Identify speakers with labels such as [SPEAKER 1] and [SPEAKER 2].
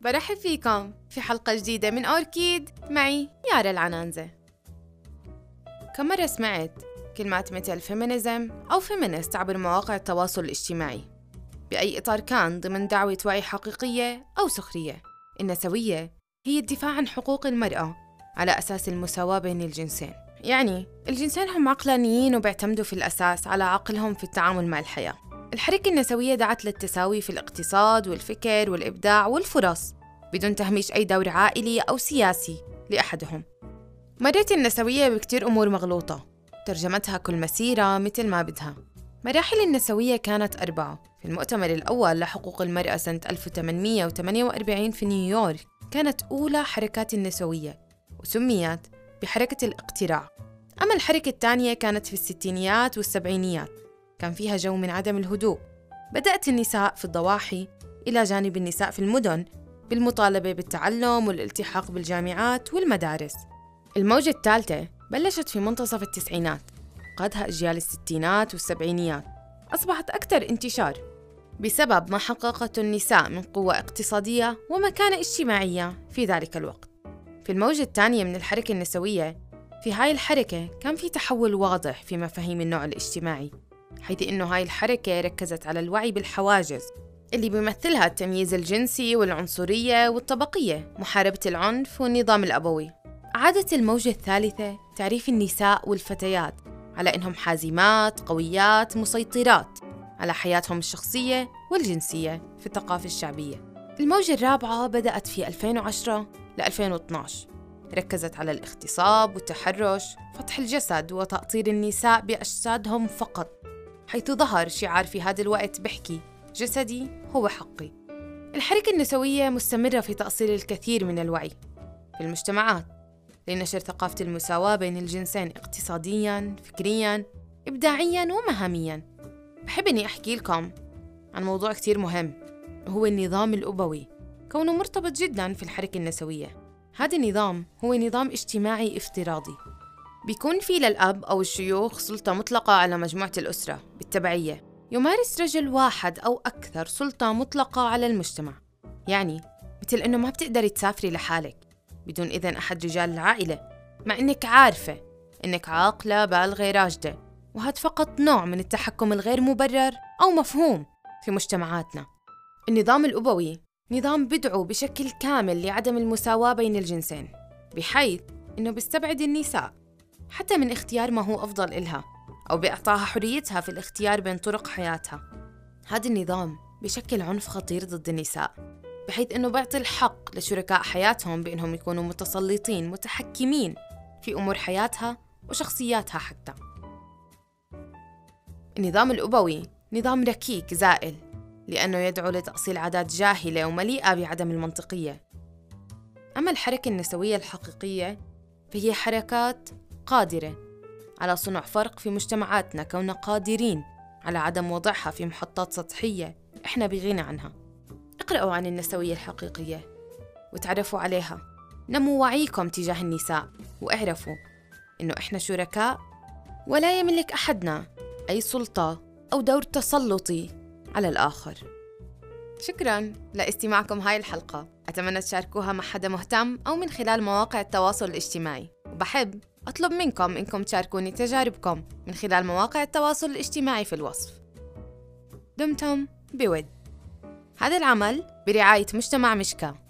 [SPEAKER 1] برحب فيكم في حلقة جديدة من أوركيد معي يارا العنانزة. كم مرة سمعت كلمات مثل feminism أو feminist عبر مواقع التواصل الاجتماعي؟ بأي إطار كان ضمن دعوة وعي حقيقية أو سخرية؟ النسوية هي الدفاع عن حقوق المرأة على أساس المساواة بين الجنسين. يعني الجنسين هم عقلانيين وبيعتمدوا في الأساس على عقلهم في التعامل مع الحياة. الحركة النسوية دعت للتساوي في الاقتصاد والفكر والإبداع والفرص بدون تهميش أي دور عائلي أو سياسي لأحدهم. مرت النسوية بكتير أمور مغلوطة ترجمتها كل مسيرة مثل ما بدها. مراحل النسوية كانت أربعة. في المؤتمر الأول لحقوق المرأة سنة 1848 في نيويورك كانت أولى حركات النسوية وسميت بحركة الاقتراع. أما الحركة الثانية كانت في الستينيات والسبعينيات. كان فيها جو من عدم الهدوء. بدأت النساء في الضواحي إلى جانب النساء في المدن بالمطالبة بالتعلم والالتحاق بالجامعات والمدارس. الموجة الثالثة بلشت في منتصف التسعينات قادها أجيال الستينات والسبعينيات. أصبحت أكثر انتشار بسبب ما حققته النساء من قوة اقتصادية ومكانة اجتماعية في ذلك الوقت. في الموجة الثانية من الحركة النسوية في هاي الحركة كان في تحول واضح في مفاهيم النوع الاجتماعي. حيث إنه هاي الحركة ركزت على الوعي بالحواجز اللي بيمثلها التمييز الجنسي والعنصرية والطبقية محاربة العنف والنظام الأبوي. عادت الموجة الثالثة تعريف النساء والفتيات على إنهم حازمات قويات مسيطرات على حياتهم الشخصية والجنسية في الثقافة الشعبية. الموجة الرابعة بدأت في 2010 ل 2012 ركزت على الاغتصاب والتحرش فتح الجسد وتأطير النساء بأجسادهم فقط. حيث ظهر شعار في هذا الوقت بحكي جسدي هو حقي. الحركة النسوية مستمرة في تأصيل الكثير من الوعي في المجتمعات لنشر ثقافة المساواة بين الجنسين اقتصادياً، فكرياً، إبداعياً ومهامياً. بحب إني أحكي لكم عن موضوع كتير مهم وهو النظام الأبوي كونه مرتبط جداً في الحركة النسوية. هذا النظام هو نظام اجتماعي افتراضي. بيكون في للأب أو الشيوخ سلطة مطلقة على مجموعة الأسرة بالتبعية. يمارس رجل واحد أو أكثر سلطة مطلقة على المجتمع. يعني مثل إنه ما بتقدري تسافري لحالك بدون إذن أحد رجال العائلة. مع إنك عارفة إنك عاقلة بالغة راشدة وهذا فقط نوع من التحكم الغير مبرر أو مفهوم في مجتمعاتنا. النظام الأبوي نظام بدعو بشكل كامل لعدم المساواة بين الجنسين بحيث إنه بيستبعد النساء حتى من اختيار ما هو أفضل إلها أو بإعطائها حريتها في الاختيار بين طرق حياتها. هذا النظام بشكل عنف خطير ضد النساء بحيث أنه بيعطي الحق لشركاء حياتهم بأنهم يكونوا متسلطين متحكمين في أمور حياتها وشخصياتها حتى. النظام الأبوي نظام ركيك زائل لأنه يدعو لتأصيل عادات جاهلة ومليئة بعدم المنطقية. أما الحركة النسوية الحقيقية فهي حركات قادرة على صنع فرق في مجتمعاتنا كوننا قادرين على عدم وضعها في محطات سطحية إحنا بغنى عنها. اقرأوا عن النسوية الحقيقية وتعرفوا عليها. نموا وعيكم تجاه النساء واعرفوا إنه إحنا شركاء ولا يملك أحدنا أي سلطة أو دور تسلطي على الآخر. شكرا لاستماعكم هاي الحلقة. أتمنى تشاركوها مع حدا مهتم أو من خلال مواقع التواصل الاجتماعي. وبحب أطلب منكم إنكم تشاركوني تجاربكم من خلال مواقع التواصل الاجتماعي في الوصف. دمتم بود. هذا العمل برعاية مجتمع مشكا.